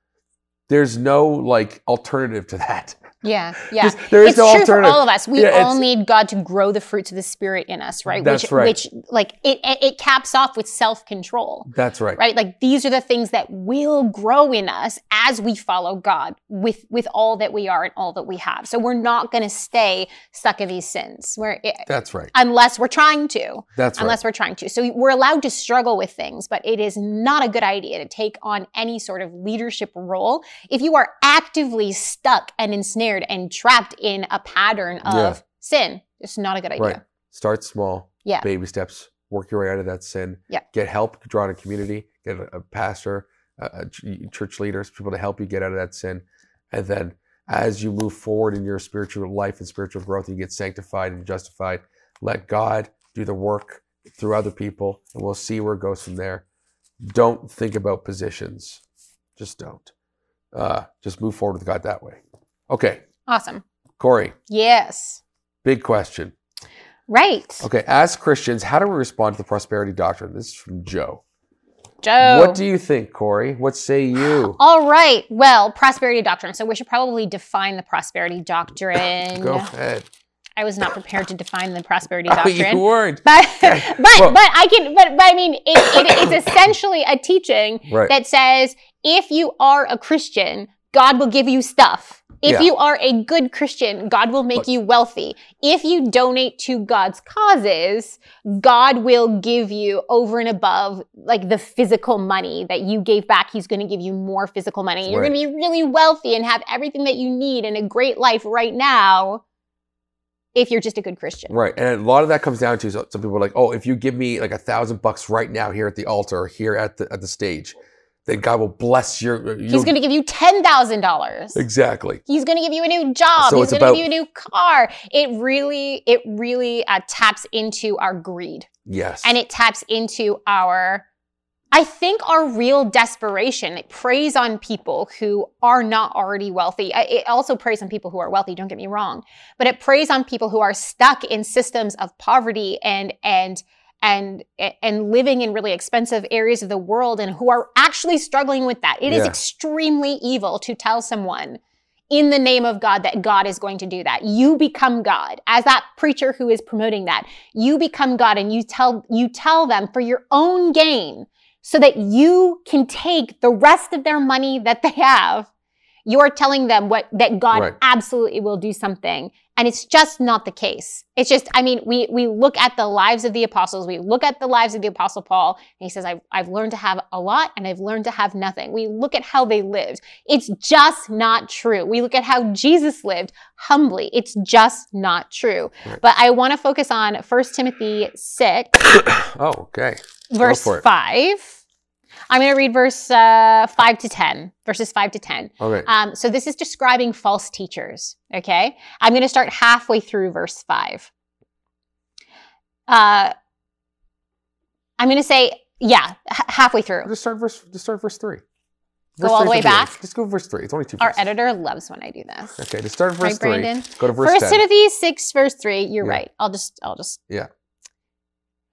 there's no like alternative to that. Yeah, yeah. there is it's no true for all of us. We Yeah, all need God to grow the fruits of the Spirit in us, right? That's which, right. Which, like, it, it, it caps off with self control. That's right. right like these are the things that will grow in us as we follow god with with all that we are and all that we have so we're not going to stay stuck in these sins where That's right. unless we're trying to That's right. unless we're trying to so we're allowed to struggle with things but it is not a good idea to take on any sort of leadership role if you are actively stuck and ensnared and trapped in a pattern of Yeah. sin it's not a good idea Right. Start small. Yeah. Baby steps. Work your way out of that sin. Yeah. Get help. Draw in a community. Get a, a pastor, a, a church leaders, people to help you get out of that sin. And then as you move forward in your spiritual life and spiritual growth, you get sanctified and justified. Let God do the work through other people, and we'll see where it goes from there. Don't think about positions. Just don't. Uh, just move forward with God that way. Okay, awesome Corey, yes big question. right Okay, as Christians, how do we respond to the prosperity doctrine? This is from Joe. joe What do you think, Corey? What say you? All right. Well, prosperity doctrine. So we should probably define the prosperity doctrine. Go ahead. I was not prepared to define the prosperity Oh, doctrine. you weren't. but but Well- but I can but but I mean it, it, it's essentially a teaching Right. that says if you are a Christian, God will give you stuff. If Yeah. you are a good Christian, God will make But- you wealthy. If you donate to God's causes, God will give you over and above like the physical money that you gave back. He's going to give you more physical money. You're going to be really wealthy and have everything that you need and a great life right now if you're just a good Christian. Right. And a lot of that comes down to some people are like, oh, if you give me like a thousand bucks right now here at the altar or here at the at the stage, then God will bless your. He's going to give you $10,000. exactly. He's going to give you a new job. So He's going to give you a new car. It really, it really uh, taps into our greed Yes. and it taps into our, I think, our real desperation. It preys on people who are not already wealthy. It also preys on people who are wealthy. Don't get me wrong, but it preys on people who are stuck in systems of poverty and and and and living in really expensive areas of the world and who are actually struggling with that. It is Yeah. extremely evil to tell someone in the name of God that God is going to do that. You become God. As that preacher who is promoting that, you become God and you tell you tell them for your own gain so that you can take the rest of their money that they have. You're telling them what that God Right. absolutely will do something. And it's just not the case. It's just, I mean, we we look at the lives of the apostles, we look at the lives of the apostle Paul, and he says, I've, I've learned to have a lot and I've learned to have nothing. We look at how they lived. It's just not true. We look at how Jesus lived humbly. It's just not true. Right. But I want to focus on 1 Timothy 6, oh, okay. verse for 5. I'm going to read verse uh, 5 to 10, verses 5 to 10. Okay. Um, so this is describing false teachers. Okay, I'm going to start halfway through verse five. Uh, I'm going to say, yeah, h- halfway through. just start verse. Just start verse three. Go all the way back? Just go verse three. It's only two. Our verses. editor loves when I do this. Okay. Just start verse Right, three. Brandon? Go to verse First 10. Timothy six verse three. You're Yeah. right. I'll just, I'll just. Yeah.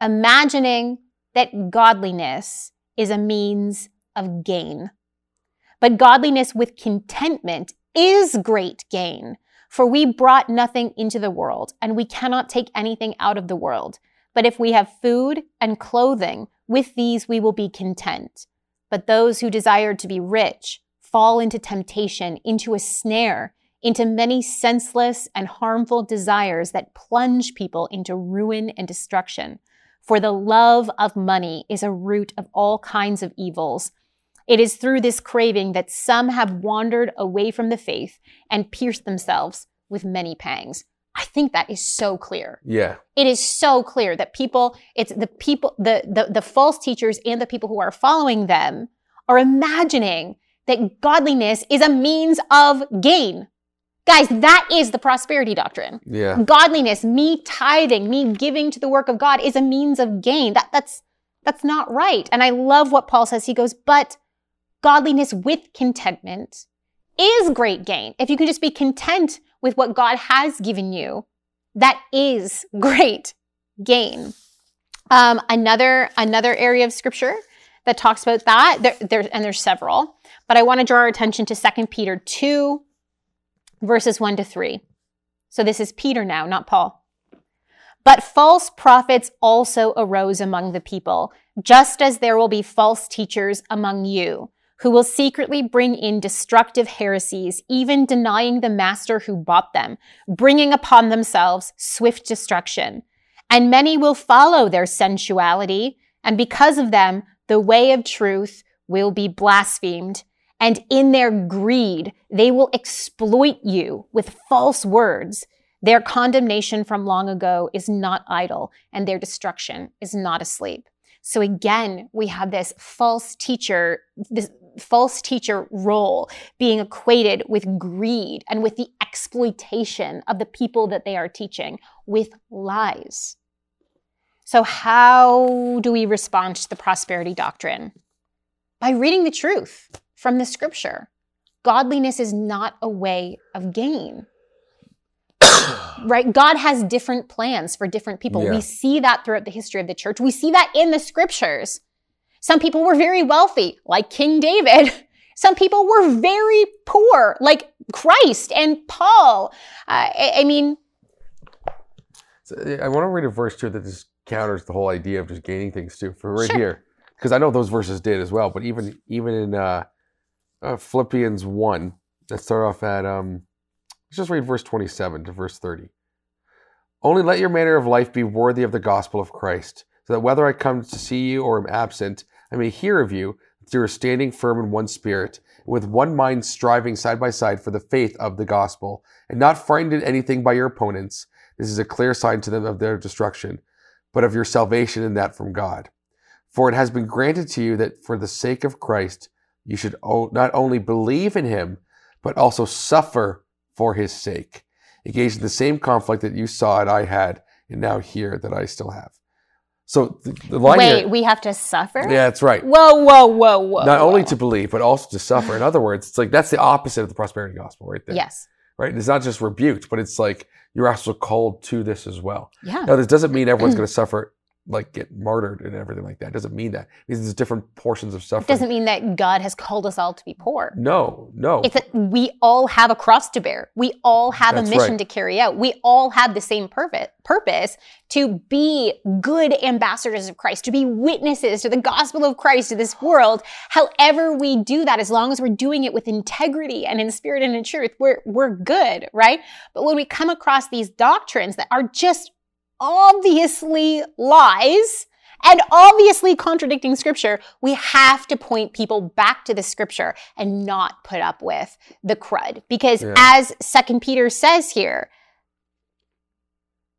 imagining that godliness is a means of gain. But godliness with contentment is great gain. For we brought nothing into the world, and we cannot take anything out of the world. But if we have food and clothing, with these we will be content. But those who desire to be rich fall into temptation, into a snare, into many senseless and harmful desires that plunge people into ruin and destruction. For the love of money is a root of all kinds of evils. It is through this craving that some have wandered away from the faith and pierced themselves with many pangs. I think that is so clear. Yeah. It is so clear that people, it's the people, the, the, the false teachers and the people who are following them are imagining that godliness is a means of gain. Guys, that is the prosperity doctrine. Yeah. Godliness, me tithing, me giving to the work of God is a means of gain. That, that's, that's not right. And I love what Paul says. He goes, but godliness with contentment is great gain. If you can just be content with what God has given you, that is great gain. Um, another another area of scripture that talks about that there, there and there's several, but I want to draw our attention to 2 Peter 2 verses 1 to 3. So this is Peter now, not Paul. But false prophets also arose among the people, just as there will be false teachers among you, who will secretly bring in destructive heresies, even denying the master who bought them, bringing upon themselves swift destruction. And many will follow their sensuality, and because of them, the way of truth will be blasphemed and in their greed, they will exploit you with false words. Their condemnation from long ago is not idle, and their destruction is not asleep. So again, we have this false teacher, this false teacher role being equated with greed and with the exploitation of the people that they are teaching with lies. So how do we respond to the prosperity doctrine? By reading the truth from the scripture. Godliness is not a way of gain. right? God has different plans for different people. Yeah. We see that throughout the history of the church. We see that in the scriptures. Some people were very wealthy, like King David. Some people were very poor, like Christ and Paul. Uh, I, I, mean, I want to read a verse too that just counters the whole idea of just gaining things too. For right sure. here, because I know those verses did as well. But even even in uh, uh, Philippians 1. Let's start off at, um, let's just read verse 27 to verse 30. Only let your manner of life be worthy of the gospel of Christ, so that whether I come to see you or am absent, I may hear of you that you are standing firm in one spirit, and with one mind striving side by side for the faith of the gospel, and not frightened in anything by your opponents. This is a clear sign to them of their destruction, but of your salvation and that from God. For it has been granted to you that for the sake of Christ, you should not only believe in him, but also suffer for his sake. Engage in the same conflict that you saw and I had, and now here that I still have. So the, the line Wait, here, we have to suffer? Yeah, that's right. Whoa, whoa, whoa, whoa. Not whoa. only to believe, but also to suffer. In other words, it's like that's the opposite of the prosperity gospel right there. Yes. Right? It's not just rebuked, but it's like you're also called to this as well. Yeah. Now, this doesn't mean everyone's going to suffer like get martyred and everything like that. It doesn't mean that. It means there's different portions of suffering. It doesn't mean that God has called us all to be poor. No, no. It's that we all have a cross to bear. We all have That's a mission right. to carry out. We all have the same purpose, purpose to be good ambassadors of Christ, to be witnesses to the gospel of Christ to this world. However we do that, as long as we're doing it with integrity and in spirit and in truth, we're, we're good, right? But when we come across these doctrines that are just obviously lies and obviously contradicting scripture, we have to point people back to the scripture and not put up with the crud. Because yeah. as Second Peter says here,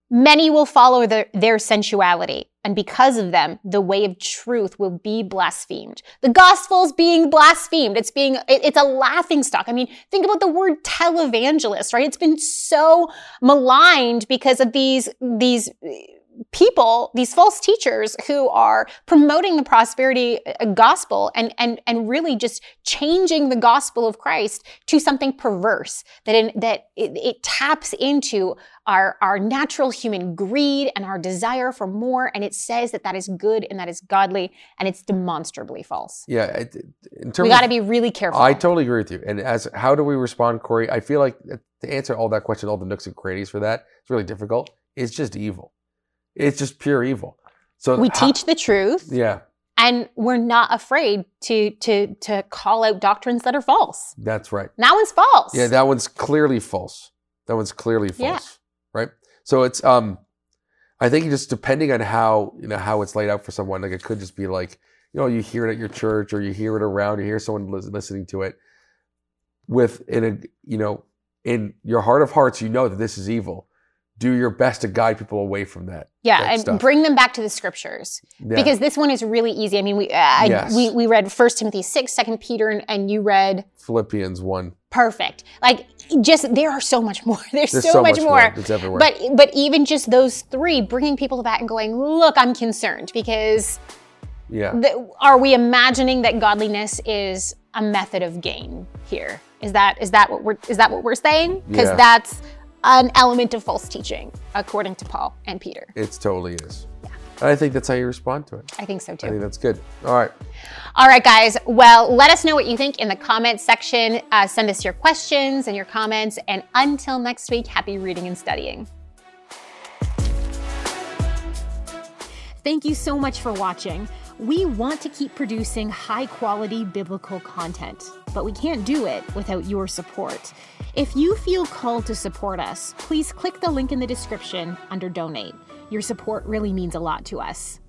many will follow the, their sensuality. And because of them, the way of truth will be blasphemed. The gospel's being blasphemed. It's being, it, it's a laughing stock. I mean, think about the word televangelist, right? It's been so maligned because of these, these people, these false teachers who are promoting the prosperity uh, gospel and and and really just changing the gospel of Christ to something perverse that in, that it, it taps into our our natural human greed and our desire for more and it says that that is good and that is godly and it's demonstrably false. Yeah, it, in terms We got to be really careful. I totally agree with you. And as how do we respond, Corey? I feel like to answer all that question, all the nooks and crannies for that, it's really difficult. It's just evil. It's just pure evil. So we how- teach the truth Yeah, and we're not afraid to to to call out doctrines that are false. that's right. That one's false. Yeah, that one's clearly false. That one's clearly false. Yeah. So it's um, I think just depending on how you know how it's laid out for someone, like it could just be like you know you hear it at your church or you hear it around, you hear someone listening to it with in a you know in your heart of hearts, you know that this is evil. Do your best to guide people away from that. yeah, that and stuff. bring them back to the scriptures Yeah. because this one is really easy. I mean, we uh, I- Yes. we we read First Timothy six, Second Peter, and, and you read Philippians one. Perfect. Like just there are so much more. There's, There's so, much, more. It's everywhere. But but even just those three, bringing people back and going, look, I'm concerned because yeah. the, are we imagining that godliness is a method of gain here? Is that is that what we're is that what we're saying? Because Yeah. that's an element of false teaching, according to Paul and Peter. It totally is. And I think that's how you respond to it. I think so too. I think that's good. All right. All right, guys. Well, let us know what you think in the comments section. Uh, send us your questions and your comments. And until next week, happy reading and studying. Thank you so much for watching. We want to keep producing high quality biblical content, but we can't do it without your support. If you feel called to support us, please click the link in the description under donate. Your support really means a lot to us.